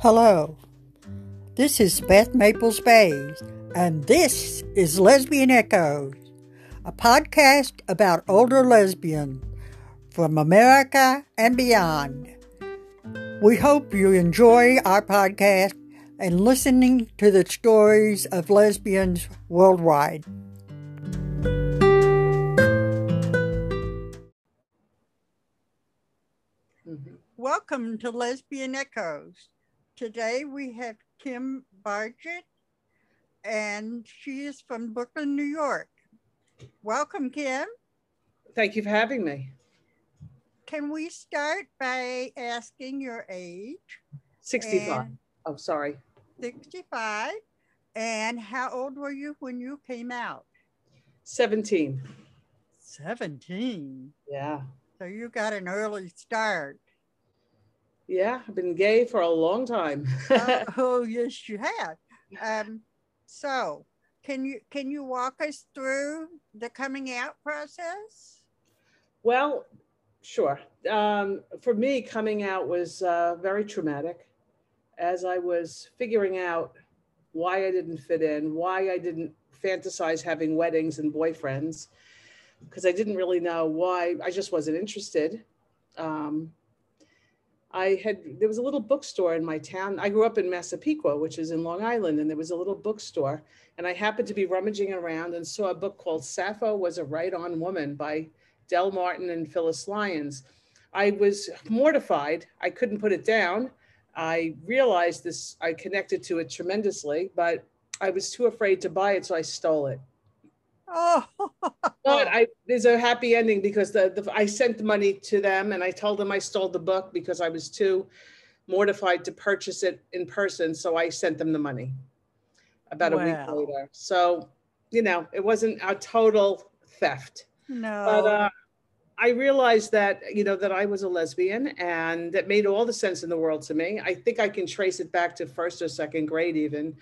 Hello, this is Beth Maples Bays, and this is Lesbian Echoes, a podcast about older lesbians from America and beyond. We hope you enjoy our podcast and listening to the stories of lesbians worldwide. Welcome to Lesbian Echoes. Today we have Kim Barget, and she is from Brooklyn, New York. Welcome, Kim. Thank you for having me. Can we start by asking your age? 65. And oh, sorry. 65. And how old were you when you came out? 17. 17? Yeah. So you got an early start. Yeah, I've been gay for a long time. uh, oh, yes, you have. Um, so, can you can you walk us through the coming out process? Well, sure. Um, for me, coming out was uh, very traumatic. As I was figuring out why I didn't fit in, why I didn't fantasize having weddings and boyfriends, because I didn't really know why. I just wasn't interested. Um, I had there was a little bookstore in my town. I grew up in Massapequa, which is in Long Island, and there was a little bookstore. And I happened to be rummaging around and saw a book called Sappho Was a Right On Woman by Del Martin and Phyllis Lyons. I was mortified. I couldn't put it down. I realized this, I connected to it tremendously, but I was too afraid to buy it, so I stole it. Oh, but I, there's a happy ending because the, the I sent the money to them and I told them I stole the book because I was too mortified to purchase it in person. So I sent them the money about wow. a week later. So, you know, it wasn't a total theft. No. But uh, I realized that, you know, that I was a lesbian and that made all the sense in the world to me. I think I can trace it back to first or second grade, even.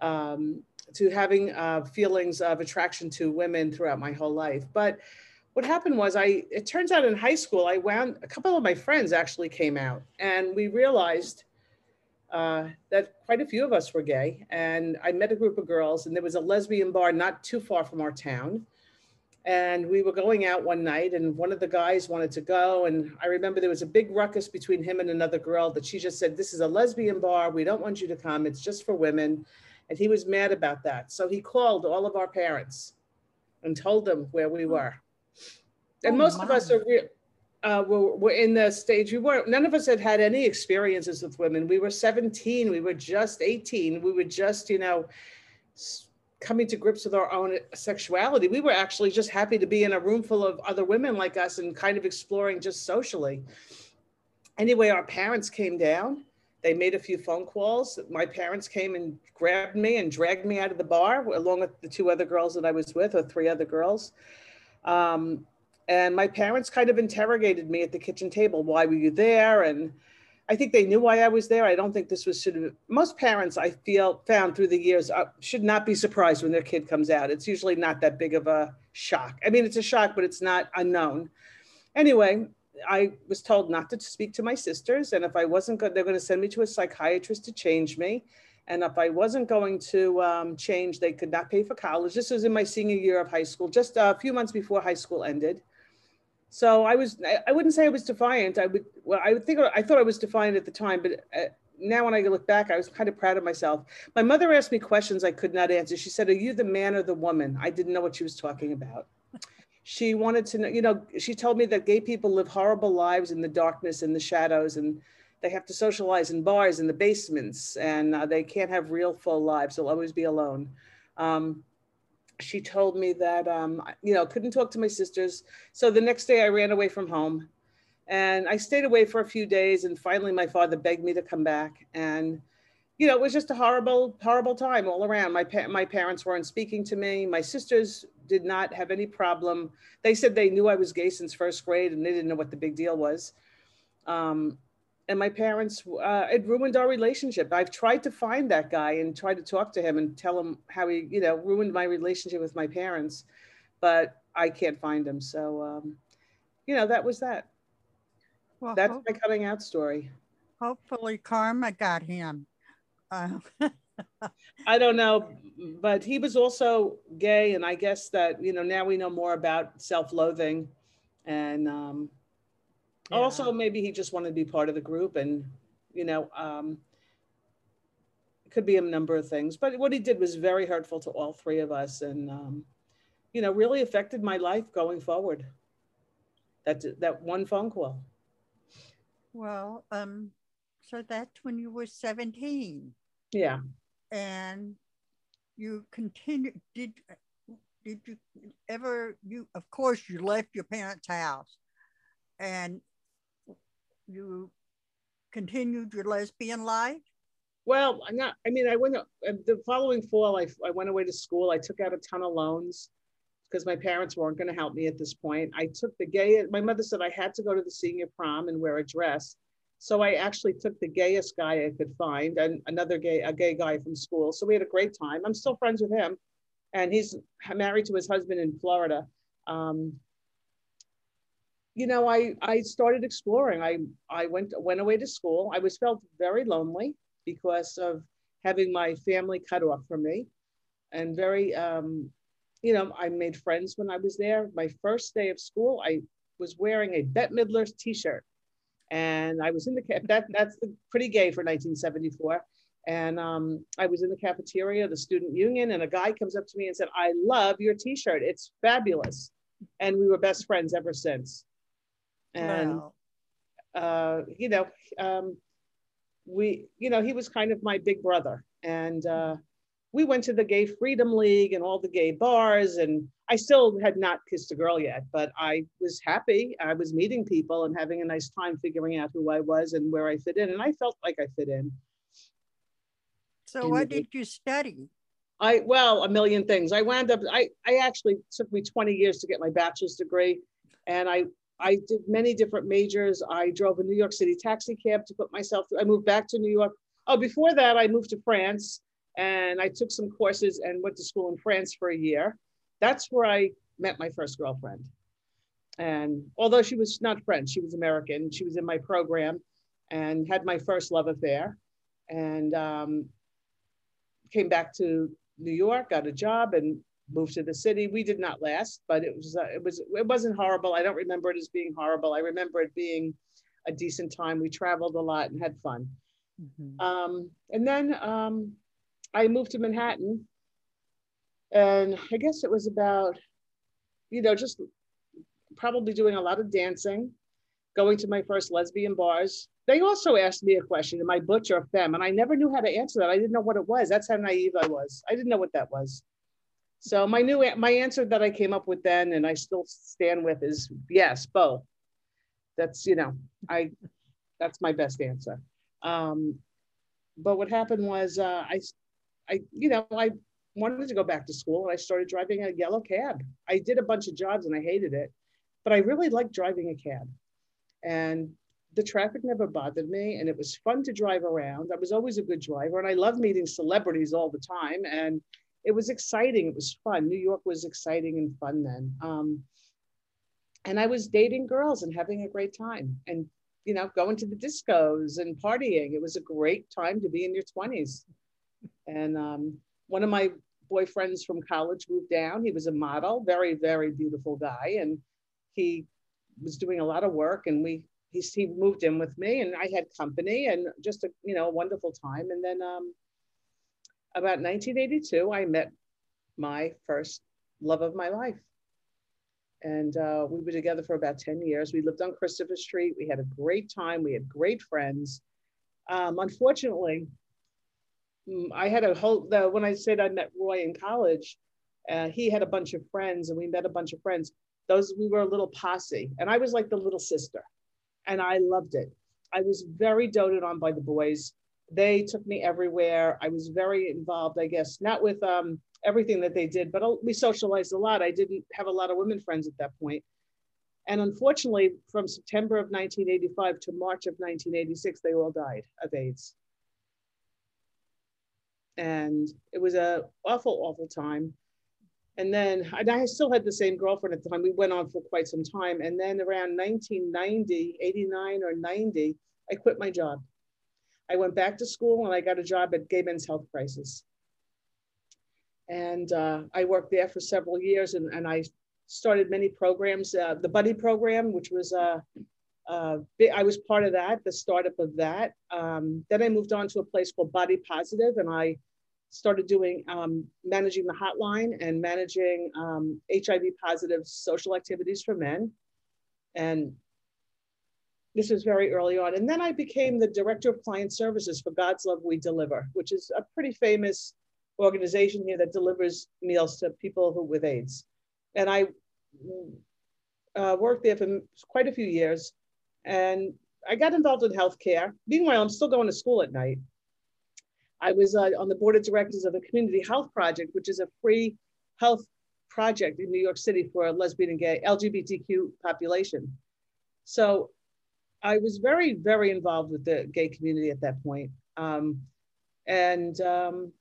Um, to having uh, feelings of attraction to women throughout my whole life. But what happened was I, it turns out in high school, I wound, a couple of my friends actually came out and we realized uh, that quite a few of us were gay. And I met a group of girls and there was a lesbian bar not too far from our town. And we were going out one night and one of the guys wanted to go. And I remember there was a big ruckus between him and another girl that she just said, this is a lesbian bar. We don't want you to come. It's just for women. And he was mad about that. So he called all of our parents and told them where we were. And oh, most my. of us are re- uh, were, were in the stage. We weren't none of us had had any experiences with women. We were 17 we were just 18 we were just you know coming to grips with our own sexuality. We were actually just happy to be in a room full of other women like us and kind of exploring just socially. Anyway our parents came down they made a few phone calls. My parents came and grabbed me and dragged me out of the bar along with the two other girls that I was with, or three other girls. Um, and my parents kind of interrogated me at the kitchen table. Why were you there? And I think they knew why I was there. I don't think this was sort of most parents I feel found through the years uh, should not be surprised when their kid comes out. It's usually not that big of a shock. I mean, it's a shock, but it's not unknown. Anyway, I was told not to speak to my sisters, and if I wasn't good, they're going to send me to a psychiatrist to change me. And if I wasn't going to um, change, they could not pay for college. This was in my senior year of high school, just a few months before high school ended. So I was, I wouldn't say I was defiant. I would, well, I would think I thought I was defiant at the time, but uh, now when I look back, I was kind of proud of myself. My mother asked me questions I could not answer. She said, Are you the man or the woman? I didn't know what she was talking about she wanted to know, you know, she told me that gay people live horrible lives in the darkness and the shadows, and they have to socialize in bars in the basements, and uh, they can't have real full lives. They'll always be alone. Um, she told me that, um, you know, couldn't talk to my sisters. So the next day I ran away from home and I stayed away for a few days. And finally, my father begged me to come back. And you know, it was just a horrible, horrible time all around. My pa- my parents weren't speaking to me. My sisters did not have any problem. They said they knew I was gay since first grade, and they didn't know what the big deal was. Um, and my parents, uh, it ruined our relationship. I've tried to find that guy and try to talk to him and tell him how he, you know, ruined my relationship with my parents, but I can't find him. So, um, you know, that was that. Well, That's my coming out story. Hopefully, karma got him. Uh, I don't know, but he was also gay, and I guess that you know now we know more about self-loathing, and um, yeah. also maybe he just wanted to be part of the group, and you know, um, it could be a number of things. But what he did was very hurtful to all three of us, and um, you know, really affected my life going forward. That that one phone call. Well, um, so that's when you were seventeen. Yeah. And you continued, did did you ever you of course you left your parents house and you continued your lesbian life? Well i'm not i mean i went uh, the following fall I, I went away to school. I took out a ton of loans because my parents weren't going to help me at this point. I took the gay my mother said i had to go to the senior prom and wear a dress so I actually took the gayest guy I could find and another gay, a gay guy from school. So we had a great time. I'm still friends with him and he's married to his husband in Florida. Um, you know, I, I started exploring. I, I went, went away to school. I was felt very lonely because of having my family cut off from me and very, um, you know, I made friends when I was there. My first day of school, I was wearing a Bette Midler t-shirt and I was in the that that's the, pretty gay for 1974. And um, I was in the cafeteria, the student union, and a guy comes up to me and said, "I love your T-shirt. It's fabulous." And we were best friends ever since. And wow. uh, you know, um, we, you know, he was kind of my big brother, and uh, we went to the Gay Freedom League and all the gay bars. And I still had not kissed a girl yet, but I was happy. I was meeting people and having a nice time figuring out who I was and where I fit in. And I felt like I fit in. So, what did you study? I well, a million things. I wound up. I I actually took me 20 years to get my bachelor's degree, and I I did many different majors. I drove a New York City taxi cab to put myself. Through. I moved back to New York. Oh, before that, I moved to France and I took some courses and went to school in France for a year. That's where I met my first girlfriend. And although she was not French, she was American. She was in my program and had my first love affair. And um, came back to New York, got a job, and moved to the city. We did not last, but it was uh, it was it wasn't horrible. I don't remember it as being horrible. I remember it being a decent time. We traveled a lot and had fun. Mm-hmm. Um, and then um, I moved to Manhattan. And I guess it was about, you know, just probably doing a lot of dancing, going to my first lesbian bars. They also asked me a question, am I butch or femme? And I never knew how to answer that. I didn't know what it was. That's how naive I was. I didn't know what that was. So my new my answer that I came up with then, and I still stand with, is yes, both. That's you know, I that's my best answer. Um, but what happened was uh, I I, you know, I wanted to go back to school and I started driving a yellow cab. I did a bunch of jobs and I hated it, but I really liked driving a cab. And the traffic never bothered me and it was fun to drive around. I was always a good driver and I loved meeting celebrities all the time. And it was exciting. It was fun. New York was exciting and fun then. Um, and I was dating girls and having a great time and, you know, going to the discos and partying. It was a great time to be in your 20s. And um, one of my boyfriends from college moved down. He was a model, very, very beautiful guy. And he was doing a lot of work and we, he, he moved in with me and I had company and just a, you know, wonderful time. And then um, about 1982, I met my first love of my life. And uh, we were together for about 10 years. We lived on Christopher Street. We had a great time. We had great friends. Um, unfortunately, I had a whole, the, when I said I met Roy in college, uh, he had a bunch of friends and we met a bunch of friends. Those, we were a little posse and I was like the little sister and I loved it. I was very doted on by the boys. They took me everywhere. I was very involved, I guess, not with um, everything that they did, but we socialized a lot. I didn't have a lot of women friends at that point. And unfortunately, from September of 1985 to March of 1986, they all died of AIDS and it was a awful awful time. And then and i still had the same girlfriend at the time. We went on for quite some time. And then around 1990 89 or 90 i quit my job. I went back to school and I got a job at Gay Men's Health Crisis. And uh, I worked there for several years and, and I started many programs, uh, the Buddy program, which was, uh, uh, I was part of that, the startup of that. Um, then I moved on to a place called Body Positive and I started doing um, managing the hotline and managing um, HIV positive social activities for men. And this was very early on. And then I became the director of client services for God's Love We Deliver, which is a pretty famous organization here that delivers meals to people who with AIDS. And I uh, worked there for quite a few years. And I got involved in healthcare. Meanwhile, I'm still going to school at night. I was uh, on the board of directors of the Community Health Project, which is a free health project in New York City for lesbian and gay LGBTQ population. So I was very, very involved with the gay community at that point. Um, and um,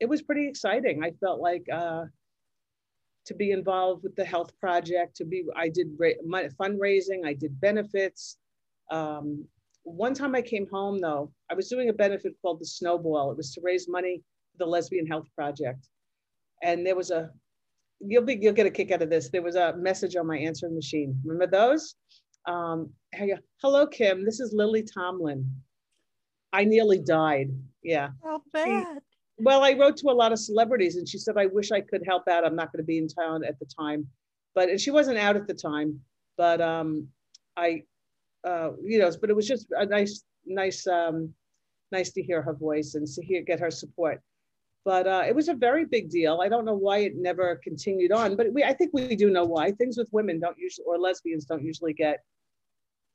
it was pretty exciting. I felt like uh, to be involved with the health project, to be, I did my fundraising, I did benefits. Um, one time I came home though, I was doing a benefit called the Snowball. It was to raise money for the Lesbian Health Project. And there was a, you'll be, you'll get a kick out of this. There was a message on my answering machine. Remember those? Um, hello, Kim. This is Lily Tomlin. I nearly died. Yeah. Oh, bad. Well, I wrote to a lot of celebrities, and she said, "I wish I could help out. I'm not going to be in town at the time." But and she wasn't out at the time. But um, I, uh, you know, but it was just a nice, nice, um, nice to hear her voice and to hear get her support. But uh, it was a very big deal. I don't know why it never continued on, but we, I think we do know why. Things with women don't usually, or lesbians don't usually get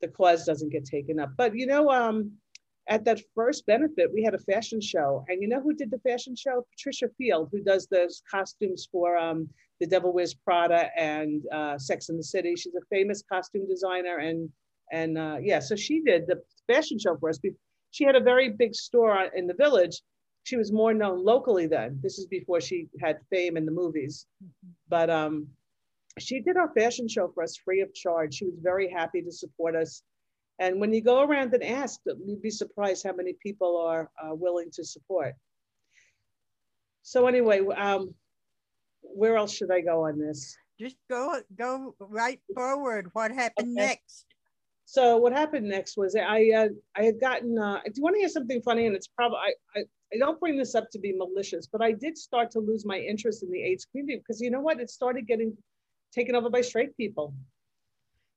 the cause doesn't get taken up. But you know, um, at that first benefit, we had a fashion show, and you know who did the fashion show? Patricia Field, who does those costumes for um, The Devil Wears Prada and uh, Sex in the City. She's a famous costume designer, and and uh, yeah, so she did the fashion show for us. She had a very big store in the village. She was more known locally then. This is before she had fame in the movies, mm-hmm. but um, she did our fashion show for us free of charge. She was very happy to support us. And when you go around and ask, you'd be surprised how many people are uh, willing to support. So anyway, um, where else should I go on this? Just go go right forward. What happened okay. next? So what happened next was I uh, I had gotten. Uh, do you want to hear something funny? And it's probably I, I I don't bring this up to be malicious, but I did start to lose my interest in the AIDS community because you know what? It started getting taken over by straight people.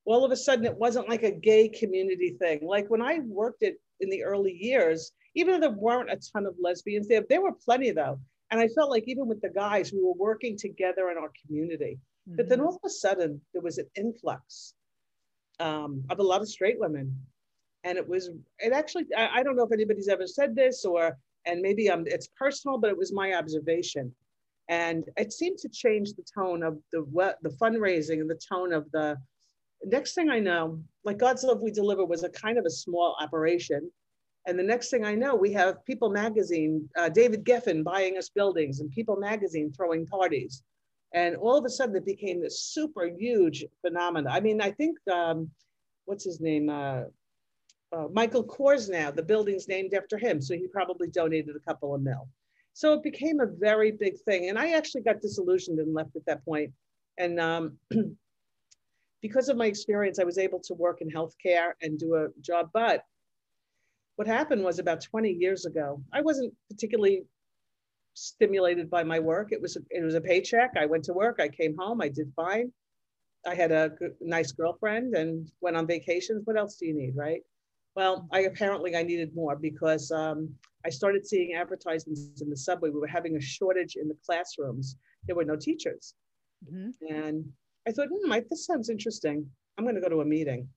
All of a sudden, it wasn't like a gay community thing. Like when I worked it in the early years, even though there weren't a ton of lesbians there, there were plenty though. And I felt like even with the guys, we were working together in our community. Mm-hmm. But then mm-hmm. all of a sudden, there was an influx um, of a lot of straight women. And it was, it actually, I, I don't know if anybody's ever said this or, and maybe um, it's personal, but it was my observation and it seemed to change the tone of the the fundraising and the tone of the next thing i know like god's love we deliver was a kind of a small operation. And the next thing i know we have people magazine uh, david geffen buying us buildings and people magazine throwing parties. And all of a sudden it became this super huge phenomenon. I mean i think um, what's his name? Uh, uh, michael kors now the building's named after him. So he probably donated a couple of mil. So it became a very big thing. And I actually got disillusioned and left at that point. And um, because of my experience, I was able to work in healthcare and do a job. But what happened was about 20 years ago, I wasn't particularly stimulated by my work. It was, it was a paycheck. I went to work, I came home, I did fine. I had a nice girlfriend and went on vacations. What else do you need, right? Well, I apparently I needed more because um, I started seeing advertisements in the subway. We were having a shortage in the classrooms. There were no teachers. Mm-hmm. And I thought, hmm, this sounds interesting. I'm going to go to a meeting.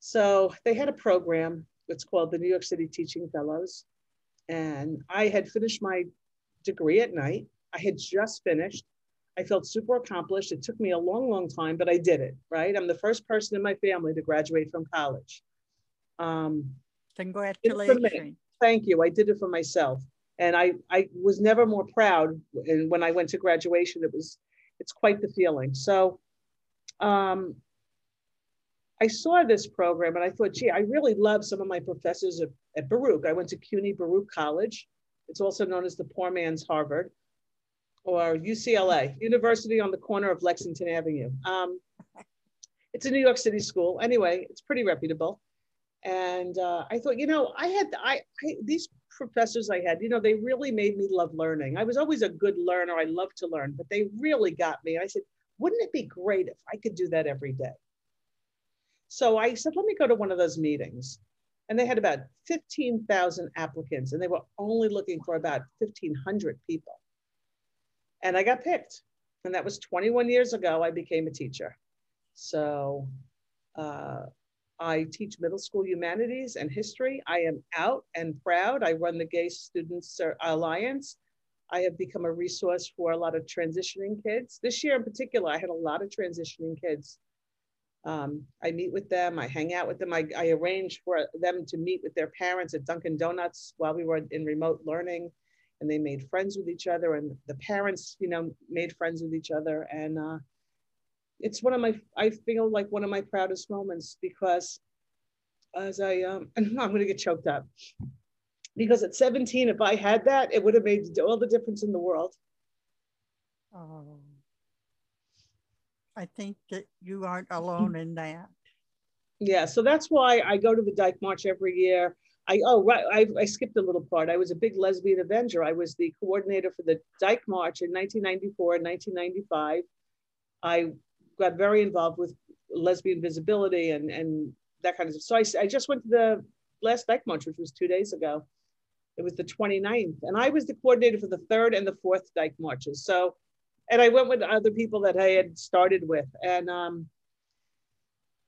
So they had a program. It's called the New York City Teaching Fellows. And I had finished my degree at night. I had just finished. I felt super accomplished. It took me a long, long time, but I did it, right? I'm the first person in my family to graduate from college. Um, Congratulations. Thank you. I did it for myself. And I, I was never more proud. And when I went to graduation, it was, it's quite the feeling. So um, I saw this program and I thought, gee, I really love some of my professors at, at Baruch. I went to CUNY Baruch College. It's also known as the poor man's Harvard or UCLA, University on the corner of Lexington Avenue. Um, it's a New York City school. Anyway, it's pretty reputable. And uh, I thought, you know, I had I, I, these professors I had, you know, they really made me love learning. I was always a good learner. I love to learn, but they really got me. I said, wouldn't it be great if I could do that every day? So I said, let me go to one of those meetings. And they had about 15,000 applicants, and they were only looking for about 1,500 people. And I got picked. And that was 21 years ago, I became a teacher. So uh, I teach middle school humanities and history. I am out and proud. I run the Gay Students Alliance. I have become a resource for a lot of transitioning kids. This year in particular, I had a lot of transitioning kids. Um, I meet with them, I hang out with them. I, I arrange for them to meet with their parents at Dunkin' Donuts while we were in remote learning. And they made friends with each other, and the parents, you know, made friends with each other. And uh, it's one of my I feel like one of my proudest moments because as I um I'm gonna get choked up because at 17 if I had that it would have made all the difference in the world. Oh, I think that you aren't alone in that. Yeah, so that's why I go to the Dyke March every year. I oh right, I, I skipped a little part. I was a big lesbian avenger. I was the coordinator for the Dyke March in 1994 and 1995. I got very involved with lesbian visibility and, and that kind of stuff. So I, I just went to the last Dyke March, which was two days ago. It was the 29th. And I was the coordinator for the third and the fourth Dyke Marches. So, and I went with other people that I had started with. And, um,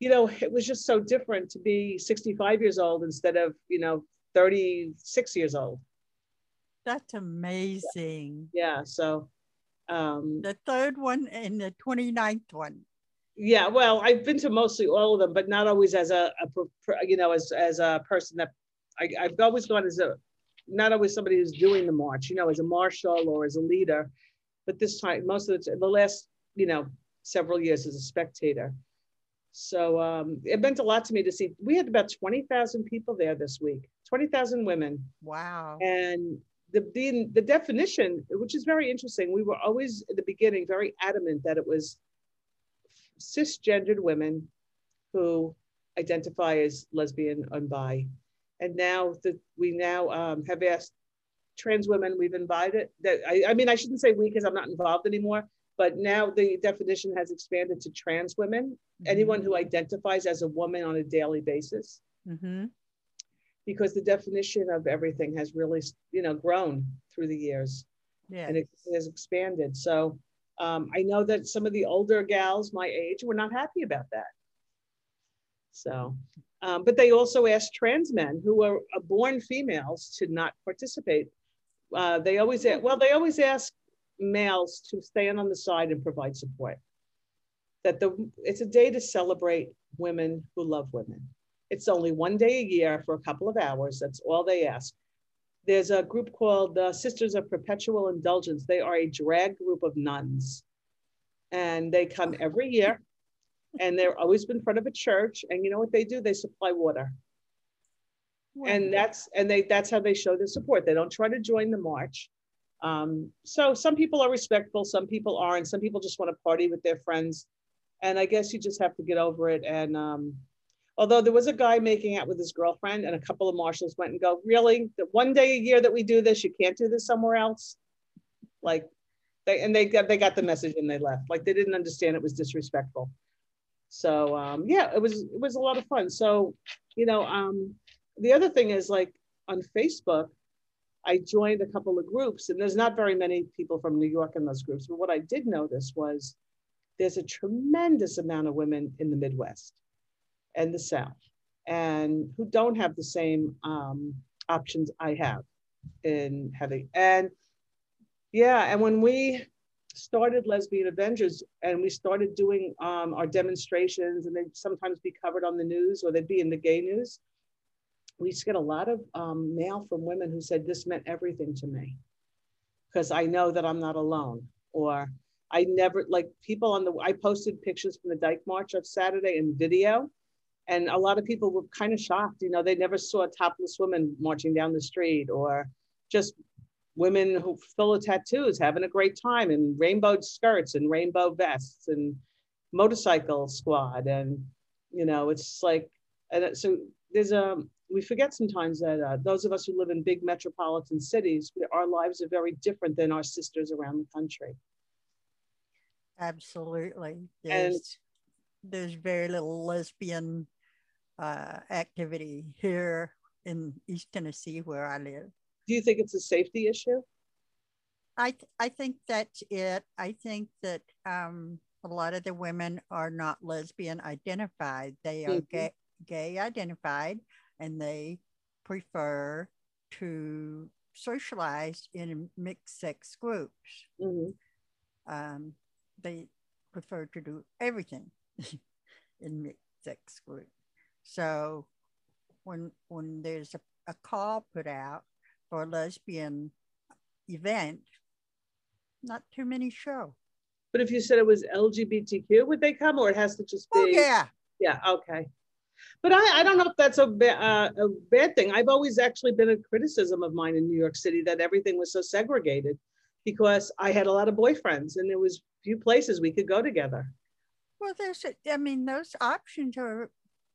you know, it was just so different to be 65 years old instead of, you know, 36 years old. That's amazing. Yeah. yeah so um, the third one and the 29th one. Yeah, well, I've been to mostly all of them, but not always as a, a you know, as, as a person that I, I've always gone as a, not always somebody who's doing the march, you know, as a marshal or as a leader. But this time, most of the, the last, you know, several years as a spectator. So um, it meant a lot to me to see. We had about 20,000 people there this week, 20,000 women. Wow. And the, the, the definition, which is very interesting, we were always at the beginning very adamant that it was cisgendered women who identify as lesbian and bi. And now that we now um, have asked trans women, we've invited that, I, I mean, I shouldn't say we because I'm not involved anymore, but now the definition has expanded to trans women, mm-hmm. anyone who identifies as a woman on a daily basis. Mm-hmm because the definition of everything has really, you know, grown through the years. Yeah. And it has expanded. So um, I know that some of the older gals my age were not happy about that. So, um, but they also asked trans men who are born females to not participate. Uh, they always, ask, well, they always ask males to stand on the side and provide support. That the it's a day to celebrate women who love women. It's only one day a year for a couple of hours. That's all they ask. There's a group called the Sisters of Perpetual Indulgence. They are a drag group of nuns. And they come every year and they're always in front of a church. And you know what they do? They supply water. Wow. And that's and they that's how they show their support. They don't try to join the march. Um, so some people are respectful, some people aren't. Some people just want to party with their friends, and I guess you just have to get over it and um, Although there was a guy making out with his girlfriend, and a couple of marshals went and go, Really? The one day a year that we do this, you can't do this somewhere else? Like, they, and they got, they got the message and they left. Like, they didn't understand it was disrespectful. So, um, yeah, it was, it was a lot of fun. So, you know, um, the other thing is like on Facebook, I joined a couple of groups, and there's not very many people from New York in those groups. But what I did notice was there's a tremendous amount of women in the Midwest and the South, and who don't have the same um, options I have in having. And yeah, and when we started Lesbian Avengers and we started doing um, our demonstrations, and they'd sometimes be covered on the news or they'd be in the gay news, we used to get a lot of um, mail from women who said, This meant everything to me because I know that I'm not alone. Or I never, like people on the, I posted pictures from the Dyke March of Saturday in video and a lot of people were kind of shocked. You know, they never saw a topless women marching down the street or just women who full of tattoos having a great time in rainbow skirts and rainbow vests and motorcycle squad and you know it's like and so there's a we forget sometimes that uh, those of us who live in big metropolitan cities our lives are very different than our sisters around the country absolutely there's, and, there's very little lesbian uh, activity here in east tennessee where i live do you think it's a safety issue? I th- I think that's it. I think that um, a lot of the women are not lesbian identified. They are mm-hmm. gay, gay identified, and they prefer to socialize in mixed sex groups. Mm-hmm. Um, they prefer to do everything in mixed sex groups. So when when there's a, a call put out for a lesbian event, not too many show. But if you said it was LGBTQ, would they come or it has to just be? Oh, yeah. Yeah, okay. But I, I don't know if that's a, ba- uh, a bad thing. I've always actually been a criticism of mine in New York City that everything was so segregated because I had a lot of boyfriends and there was few places we could go together. Well, there's, a, I mean, those options are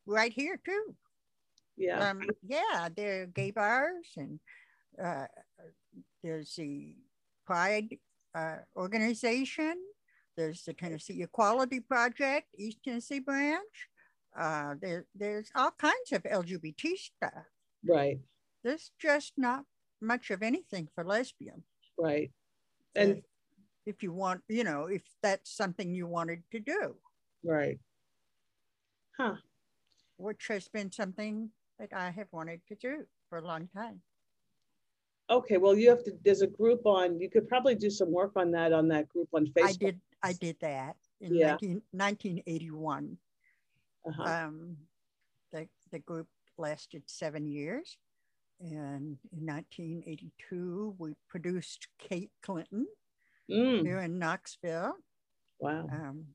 right here too. Yeah. Um, yeah, there are gay bars and uh, there's the Pride uh, organization. There's the Tennessee Equality Project, East Tennessee branch. Uh, there, there's all kinds of LGBT stuff. Right. There's just not much of anything for lesbians. Right. And if, if you want, you know, if that's something you wanted to do. Right. Huh. Which has been something that I have wanted to do for a long time. Okay, well, you have to, there's a group on, you could probably do some work on that, on that group on Facebook. I did, I did that in yeah. 19, 1981. Uh-huh. Um, the, the group lasted seven years. And in 1982, we produced Kate Clinton mm. here in Knoxville. Wow. Um,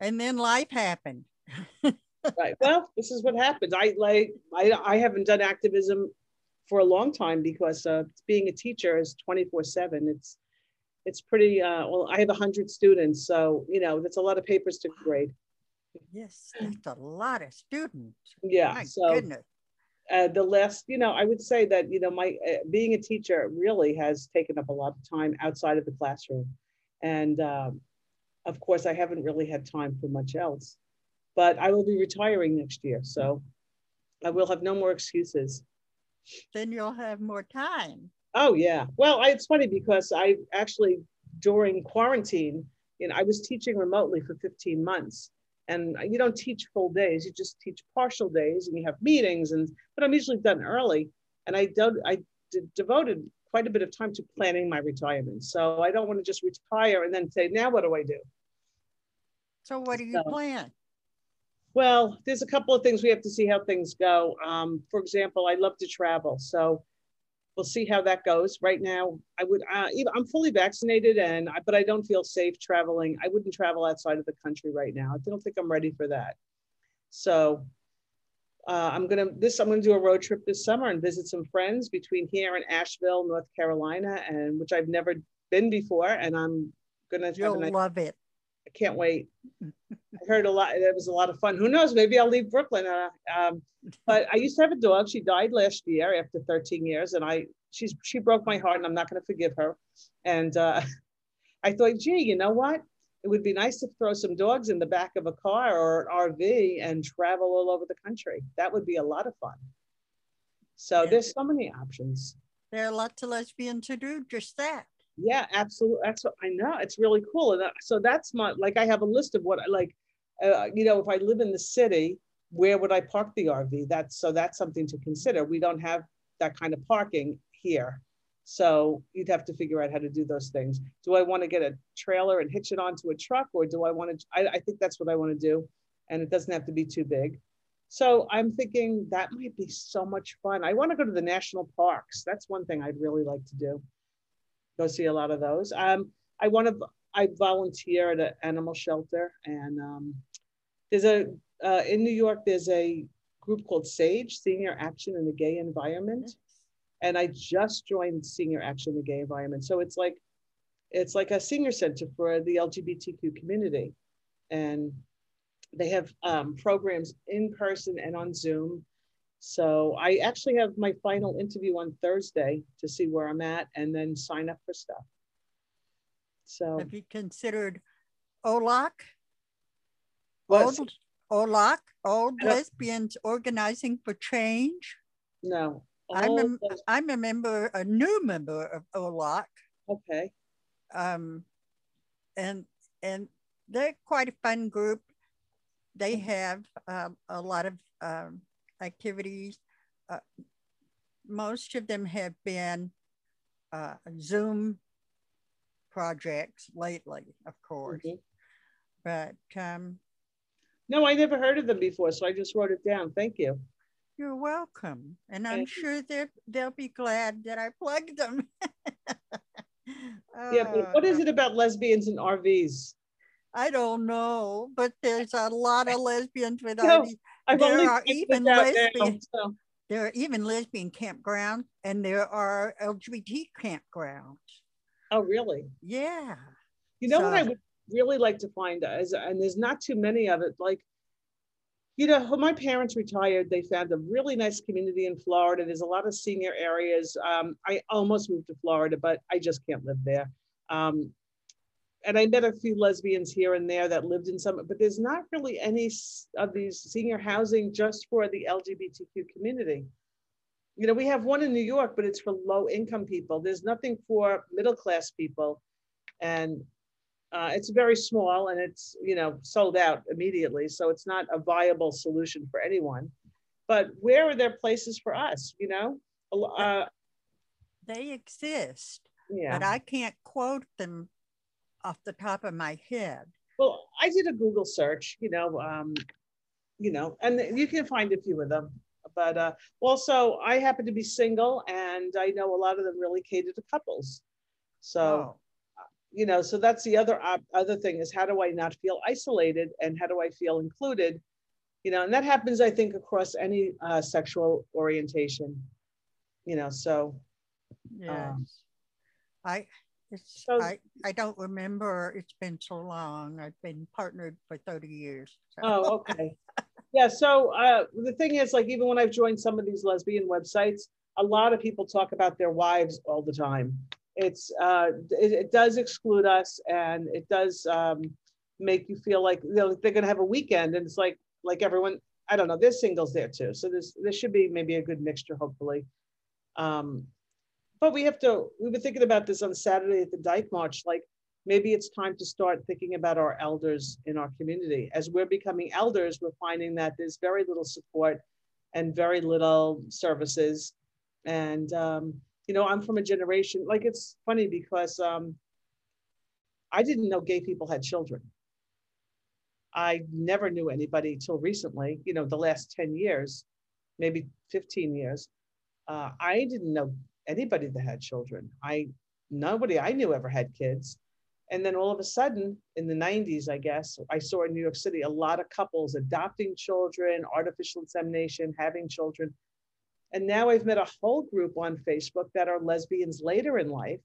and then life happened. Right. Well, this is what happens. I like I, I haven't done activism for a long time because uh, being a teacher is 24 7 it's it's pretty uh, well i have 100 students so you know that's a lot of papers to grade yes that's a lot of students yeah my so goodness. Uh, the last you know i would say that you know my uh, being a teacher really has taken up a lot of time outside of the classroom and um, of course i haven't really had time for much else but i will be retiring next year so i will have no more excuses then you'll have more time. Oh yeah. Well, I, it's funny because I actually during quarantine, you know, I was teaching remotely for 15 months, and you don't teach full days; you just teach partial days, and you have meetings. And but I'm usually done early, and I do, I d- devoted quite a bit of time to planning my retirement. So I don't want to just retire and then say, now what do I do? So what do you so, plan? Well, there's a couple of things we have to see how things go. Um, for example, I love to travel, so we'll see how that goes. Right now, I would uh, I'm fully vaccinated, and but I don't feel safe traveling. I wouldn't travel outside of the country right now. I don't think I'm ready for that. So uh, I'm gonna this I'm gonna do a road trip this summer and visit some friends between here and Asheville, North Carolina, and which I've never been before, and I'm gonna. You'll nice, love it. I can't wait. I heard a lot. It was a lot of fun. Who knows? Maybe I'll leave Brooklyn. Uh, um, but I used to have a dog. She died last year after 13 years, and I she's she broke my heart, and I'm not going to forgive her. And uh, I thought, gee, you know what? It would be nice to throw some dogs in the back of a car or an RV and travel all over the country. That would be a lot of fun. So yeah. there's so many options. There are a lot to lesbians to do just that. Yeah, absolutely. That's what I know. It's really cool. And so that's my like I have a list of what I like. Uh, you know, if I live in the city, where would I park the RV? That's so that's something to consider. We don't have that kind of parking here. So you'd have to figure out how to do those things. Do I want to get a trailer and hitch it onto a truck, or do I want to? I, I think that's what I want to do, and it doesn't have to be too big. So I'm thinking that might be so much fun. I want to go to the national parks. That's one thing I'd really like to do go see a lot of those. Um, I want to, I volunteer at an animal shelter and um, there's a, uh, in New York, there's a group called SAGE, Senior Action in the Gay Environment. And I just joined Senior Action in the Gay Environment. So it's like, it's like a senior center for the LGBTQ community. And they have um, programs in person and on Zoom. So I actually have my final interview on Thursday to see where I'm at and then sign up for stuff. So have you considered OLOC? Old, OLOC, Old Lesbians Organizing for Change? No. I'm a, I'm a member, a new member of OLOC. Okay. Um, and and they're quite a fun group. They have um, a lot of um, activities. Uh, most of them have been uh, Zoom projects lately, of course. Mhm. But um, No, I never heard of them before, so I just wrote it down. Thank you. you're welcome, and I'm you. sure that they'll be glad that I plugged them. Yeah, but what is Uh, it about lesbians and RVs? I don't know, but there's a lot of lesbians with No, RVs. I've There only are even out now, lesbian- so- There are even lesbian campgrounds, and there are LGBT campgrounds. Oh, really? Yeah. You know what I would really like to find is, and there's not too many of it, like, you know, when my parents retired, they found a really nice community in Florida. There's a lot of senior areas. Um, I almost moved to Florida, but I just can't live there. Um, and I met a few lesbians here and there that lived in some, but there's not really any of these senior housing just for the LGBTQ community. You know, we have one in New York, but it's for low income people. There's nothing for middle class people. And uh, it's very small and it's, you know, sold out immediately. So it's not a viable solution for anyone. But where are there places for us, you know? Uh, They exist, yeah. but I can't quote them off the top of my head. Well, I did a Google search, you know, um, you know, and you can find a few of them. But uh, also, I happen to be single, and I know a lot of them really cater to couples. So, Oh, you know, so that's the other op- other thing is how do I not feel isolated, and how do I feel included? You know, and that happens, I think, across any uh, sexual orientation. You know, so yes. I, Um, So- I, I don't remember. It's been so long. I've been partnered for 30 years. so- Oh, okay. Yeah, so uh, the thing is, like, even when I've joined some of these lesbian websites, a lot of people talk about their wives all the time. It's uh, it, it does exclude us, and it does um, make you feel like you know they're gonna have a weekend, and it's like like everyone. I don't know. There's singles there too, so there's there should be maybe a good mixture, hopefully. Um, but we have to. We were thinking about this on Saturday at the Dyke March, like maybe it's time to start thinking about our elders in our community. As we're becoming elders, we're finding that there's very little support and very little services. And, um, you know, I'm from a generation, like it's funny because um, I didn't know gay people had children. I never knew anybody till recently, you know, the last 10 years, maybe 15 years. Uh, I didn't know anybody that had children. I, nobody I knew ever had kids. And then all of a sudden, in the 90s, I guess, I saw in New York City a lot of couples adopting children, artificial insemination, having children. And now I've met a whole group on Facebook that are lesbians later in life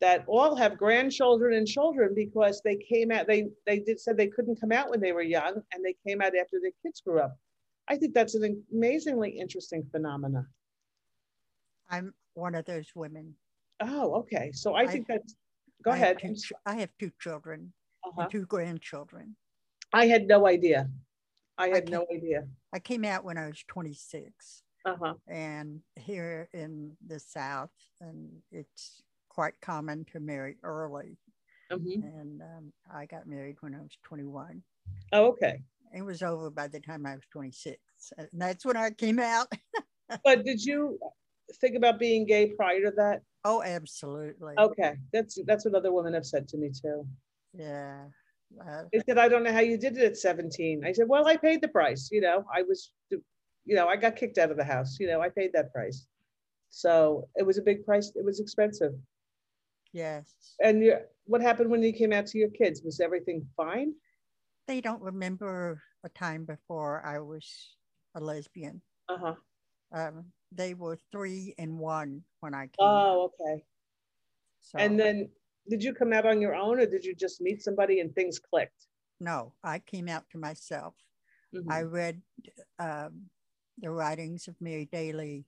that all have grandchildren and children because they came out, they, they did said they couldn't come out when they were young and they came out after their kids grew up. I think that's an amazingly interesting phenomena. I'm one of those women. Oh, okay. So I I- think that's, go I have ahead. two I have two children Uh-huh. and two grandchildren. I had no idea. I had Okay. no idea. I came out when I was 26 Uh-huh. and here in the South, and it's quite common to marry early. Mhm. And um, I got married when I was 21. Oh, okay. It was over by the time I was 26. And that's when I came out. But did you think about being gay prior to that? Oh, absolutely. Okay, that's that's what other women have said to me too. Yeah. Uh, They said, "I don't know how you did it at 17." I said, "Well, I paid the price. You know, I was, you know, I got kicked out of the house. You know, I paid that price. So it was a big price. It was expensive. yes. And you, what happened when you came out to your kids? Was everything fine? they don't remember a time before I was a lesbian. Uh huh. Um, they were three and one when I came. Oh, okay. So, And then did you come out on your own or did you just meet somebody and things clicked? no, I came out to myself. Mhm. I read um, the writings of Mary Daly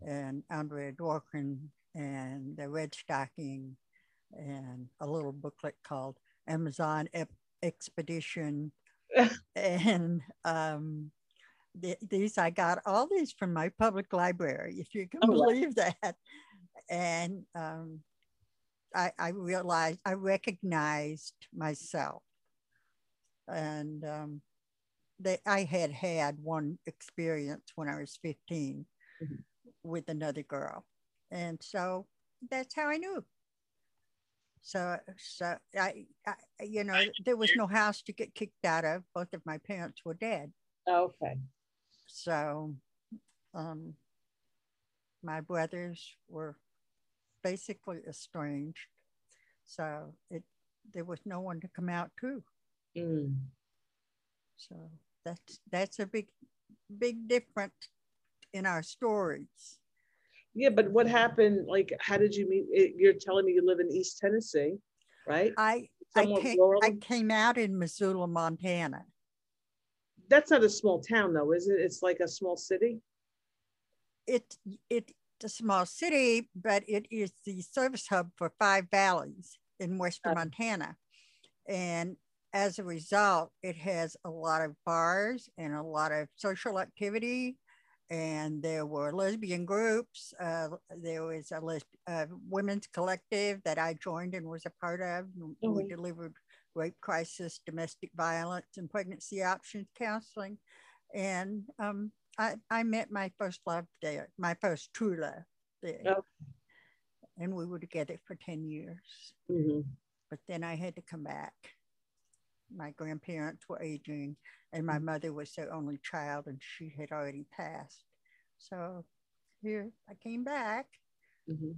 and Andrea Dworkin and the Red Stocking and a little booklet called Amazon Ep- Expedition. and um, th- these, I got all these from my public library, if you can Oh, wow. believe that. And um, I, I realized, I recognized myself. And um, that I had had one experience when I was 15 Mhm. with another girl. And so that's how I knew. So, so I, I, you know, there was no house to get kicked out of. Both of my parents were dead. Okay. So, um, my brothers were basically estranged. So it, there was no one to come out to. Mm. So that's that's a big big difference in our stories. Yeah, but what happened? Like, how did you meet? You're telling me you live in East Tennessee, right? I I came, rural? I came out in Missoula, Montana. That's not a small town, though, is it? It's like a small city. It it's a small city, but it is the service hub for five valleys in western Oh. Montana. And as a result, it has a lot of bars and a lot of social activity. And there were lesbian groups. Uh, there was a les- uh, women's collective that I joined and was a part of. We Mhm. delivered rape crisis, domestic violence, and pregnancy options counseling. And um, I, I met my first love there, my first true love there. Oh. And we were together for 10 years. Mhm. But then I had to come back. My grandparents were aging, and my mother was the only child, and she had already passed. So here I came back Mhm.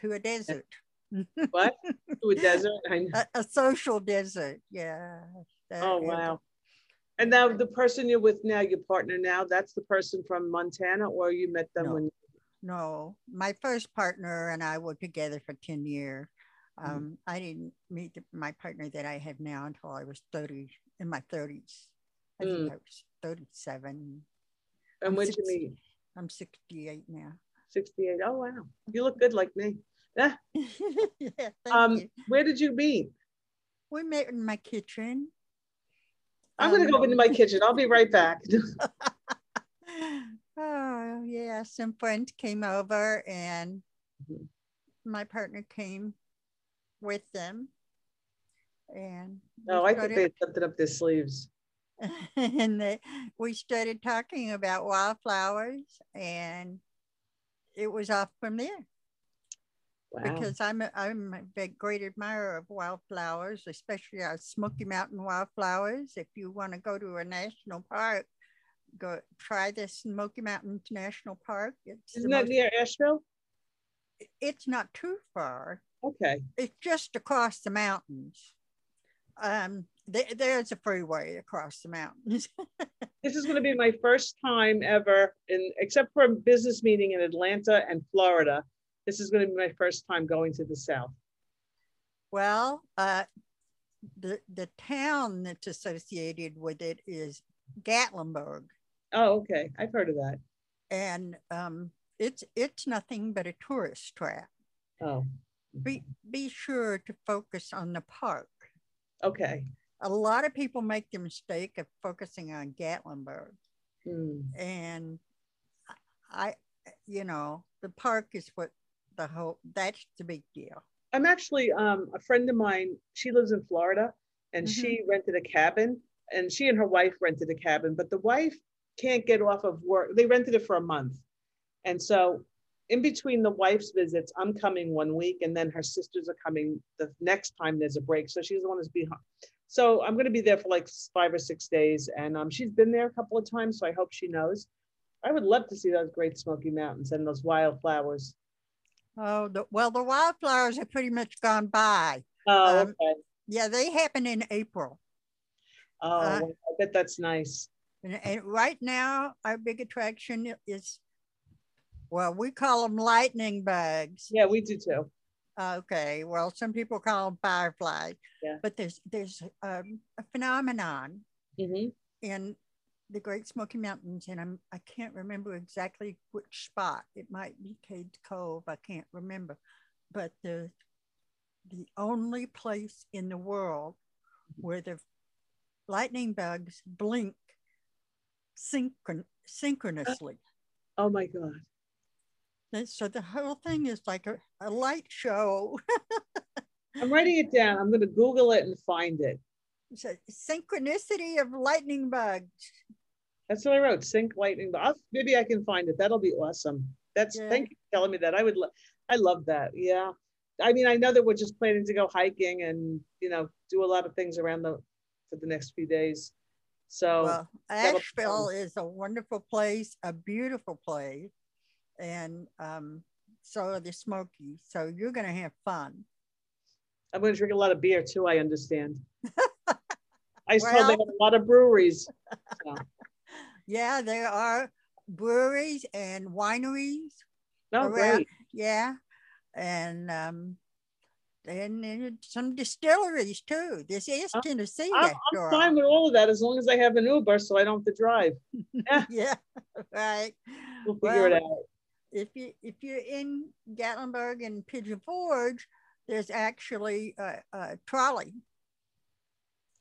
to a desert, What? To a desert? A, a social desert. Yeah. Oh, wow. And now the person you're with now, your partner now, that's the person from Montana, or you met them No. when? No, my first partner and I were together for 10 years. Mhm. Um, I didn't meet my partner that I have now until I was 30, in my 30s. I think Mm. I was 37. And I'm when'd you 60 meet? I'm 68 now. 68. Oh, wow. You look good like me. Yeah. Um, you. where did you meet? We met in my kitchen. I'm gonna go Um, into my kitchen. I'll be right back. oh, yeah. Some friends came over and Mhm. my partner came with them. And No, Oh, I think they lifted up their sleeves. and they, we started talking about wildflowers and it was off from there Wow. because I'm a, I'm a big great admirer of wildflowers, especially our Smoky Mountain wildflowers. If you want to go to a national park, go try the Smoky Mountains National Park. It's Isn't that most- near Asheville? it's not too far. Okay. It's just across the mountains. Um, there, there's a freeway across the mountains. This is gonna be my first time ever in, except for a business meeting in Atlanta and Florida. This is gonna be my first time going to the South. Well, uh, the the town that's associated with it is Gatlinburg, Oh, okay. I've heard of that. and um, it's it's nothing but a tourist trap. Oh, Be be sure to focus on the park. okay. A lot of people make the mistake of focusing on Gatlinburg, Hmm. and I, you know, the park is what the whole that's the big deal. I'm actually um, a friend of mine. She lives in Florida, and she rented a cabin. And she and her wife rented a cabin, but the wife can't get off of work. They rented it for a month, and so in between the wife's visits, I'm coming one week, and then her sisters are coming the next time there's a break. So she's the one who's behind. So I'm going to be there for like five or six days, and um, she's been there a couple of times, so I hope she knows. I would love to see those great Smoky Mountains and those wildflowers. Oh, the, well, the wildflowers have pretty much gone by. Oh, Um, okay. Yeah, they happen in April. Oh, uh, I bet that's nice. And, and right now, our big attraction is, well, we call them lightning bugs. Yeah, we do too. Okay, well, some people call them fireflies. Yeah. But there's there's um, a phenomenon mm-hmm. in the Great Smoky Mountains, and I'm I can't remember exactly which spot. It might be Cades Cove. I can't remember, but the the only place in the world where the lightning bugs blink synchron- synchronously. Oh my God. And so the whole thing is like a, a light show. I'm writing it down. I'm going to Google it and find it. It's a synchronicity of lightning bugs. That's what I wrote. Sync lightning bugs. Maybe I can find it. That'll be awesome. That's yeah. thank you for telling me that. I would. Lo- I love that. Yeah. I mean, I know that we're just planning to go hiking and you know do a lot of things around the for the next few days. So well, Asheville is a wonderful place, a beautiful place, and um, so are the Smokies. So you're going to have fun. I'm going to drink a lot of beer too. I understand. I well, saw they have a lot of breweries. So. Yeah, there are breweries and wineries. Oh, around. great! Yeah, and um, and, and some distilleries too. This is Tennessee. I'm, I'm fine with all of that as long as I have an Uber, so I don't have to drive. yeah, right. We'll figure well, it out. If you if you're in Gatlinburg and Pigeon Forge, there's actually a, a trolley.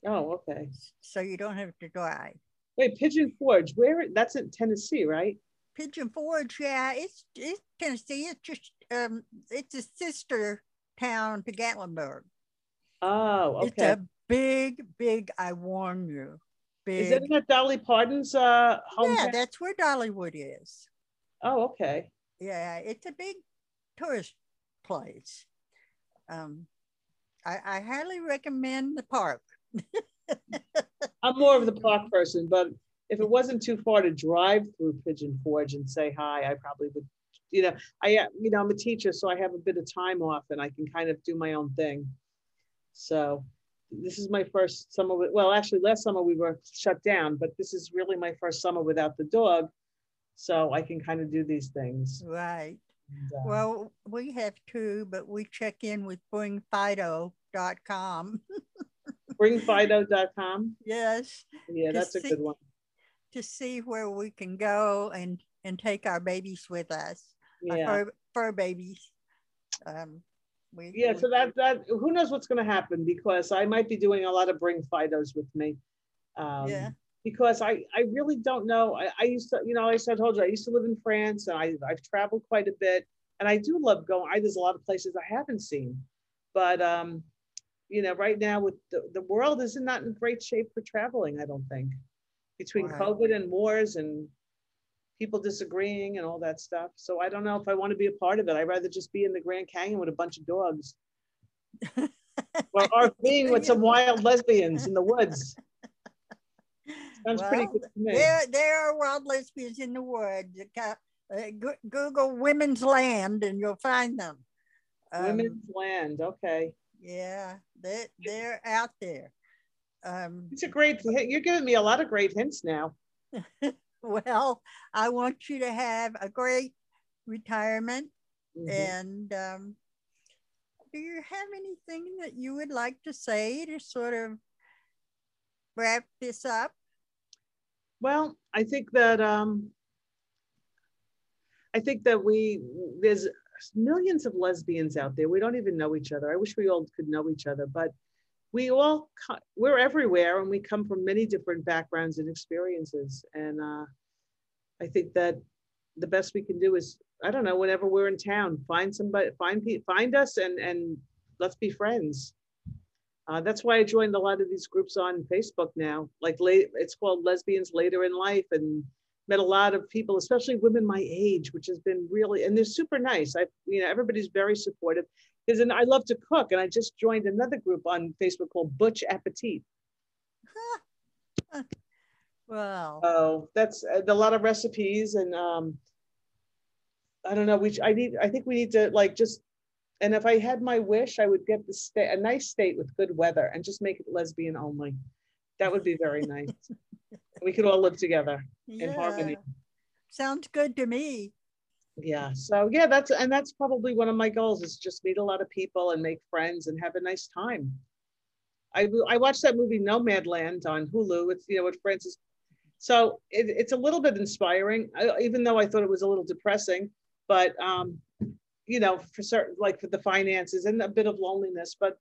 Oh, okay. So you don't have to drive. Wait, Pigeon Forge, where? That's in Tennessee, right? Pigeon Forge, yeah, it's it's Tennessee. It's just um, it's a sister town to Gatlinburg. Oh, okay. It's a big, big. I warn you. Big. Is that at Dolly Parton's uh, home? Yeah, that's where Dollywood is. Oh, okay. Yeah, it's a big tourist place. Um, I, I highly recommend the park. I'm more of the park person, but if it wasn't too far to drive through Pigeon Forge and say hi, I probably would you know, I, uh, you know, I'm a teacher, so I have a bit of time off and I can kind of do my own thing. So this is my first summer. With, well, actually, last summer we were shut down, but this is really my first summer without the dog. So I can kind of do these things. Right. And, uh, well, we have two, but we check in with bringfido.com. bringfido.com? Yes. Yeah, that's a good one. To see where we can go and and take our babies with us yeah. fur, fur babies. Um, we, yeah, we, so that that who knows what's going to happen because I might be doing a lot of bring Fidos with me. Um, yeah. Because I, I really don't know. I, I used to, you know, I said, told you, I used to live in France and I, I've traveled quite a bit and I do love going. I, there's a lot of places I haven't seen, but, um, you know, right now with the, the world is not in great shape for traveling, I don't think. Between right. COVID and wars and people disagreeing and all that stuff. So I don't know if I want to be a part of it. I'd rather just be in the Grand Canyon with a bunch of dogs. or, or being with some wild lesbians in the woods. Sounds well, pretty good to me. There, there are wild lesbians in the woods. Uh, Google women's land and you'll find them. Um, women's land, okay. Yeah, they, they're out there. Um, it's a great, you're giving me a lot of great hints now. well, I want you to have a great retirement. Mm-hmm. And um, do you have anything that you would like to say to sort of wrap this up? Well, I think that um, I think that we there's millions of lesbians out there. We don't even know each other. I wish we all could know each other, but we all we're everywhere and we come from many different backgrounds and experiences and uh, i think that the best we can do is i don't know whenever we're in town find somebody find find us and and let's be friends uh, that's why i joined a lot of these groups on facebook now like late it's called lesbians later in life and met a lot of people especially women my age which has been really and they're super nice i you know everybody's very supportive because I love to cook, and I just joined another group on Facebook called Butch Appetit. wow. oh, that's uh, a lot of recipes, and um, I don't know. We I need. I think we need to like just. And if I had my wish, I would get the state a nice state with good weather and just make it lesbian only. That would be very nice. we could all live together in harmony. Sounds good to me. Yeah. So yeah, that's and that's probably one of my goals is just meet a lot of people and make friends and have a nice time. I I watched that movie Nomadland on Hulu. It's you know with Frances. So it, it's a little bit inspiring, I, even though I thought it was a little depressing. But um, you know, for certain like for the finances and a bit of loneliness. But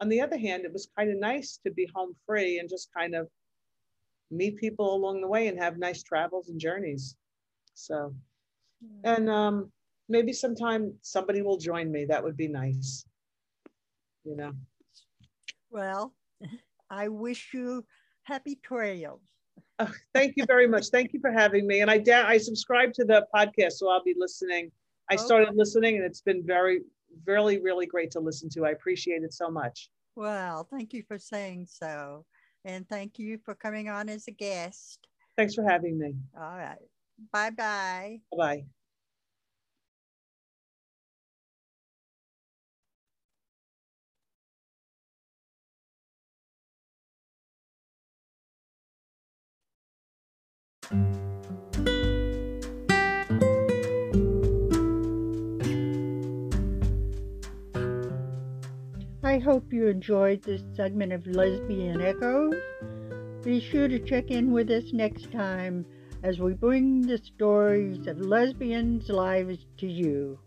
on the other hand, it was kind of nice to be home free and just kind of meet people along the way and have nice travels and journeys. So and um, maybe sometime somebody will join me. That would be nice. You know. Well, I wish you happy trails. Oh, thank you very much. Thank you for having me. And I da- I subscribe to the podcast, so I'll be listening. I Okay. started listening, and it's been very, really, really great to listen to. I appreciate it so much. Well, thank you for saying so. And thank you for coming on as a guest. Thanks for having me. All right. Bye bye. Bye bye. I hope you enjoyed this segment of Lesbian Echoes. Be sure to check in with us next time as we bring the stories of lesbians' lives to you.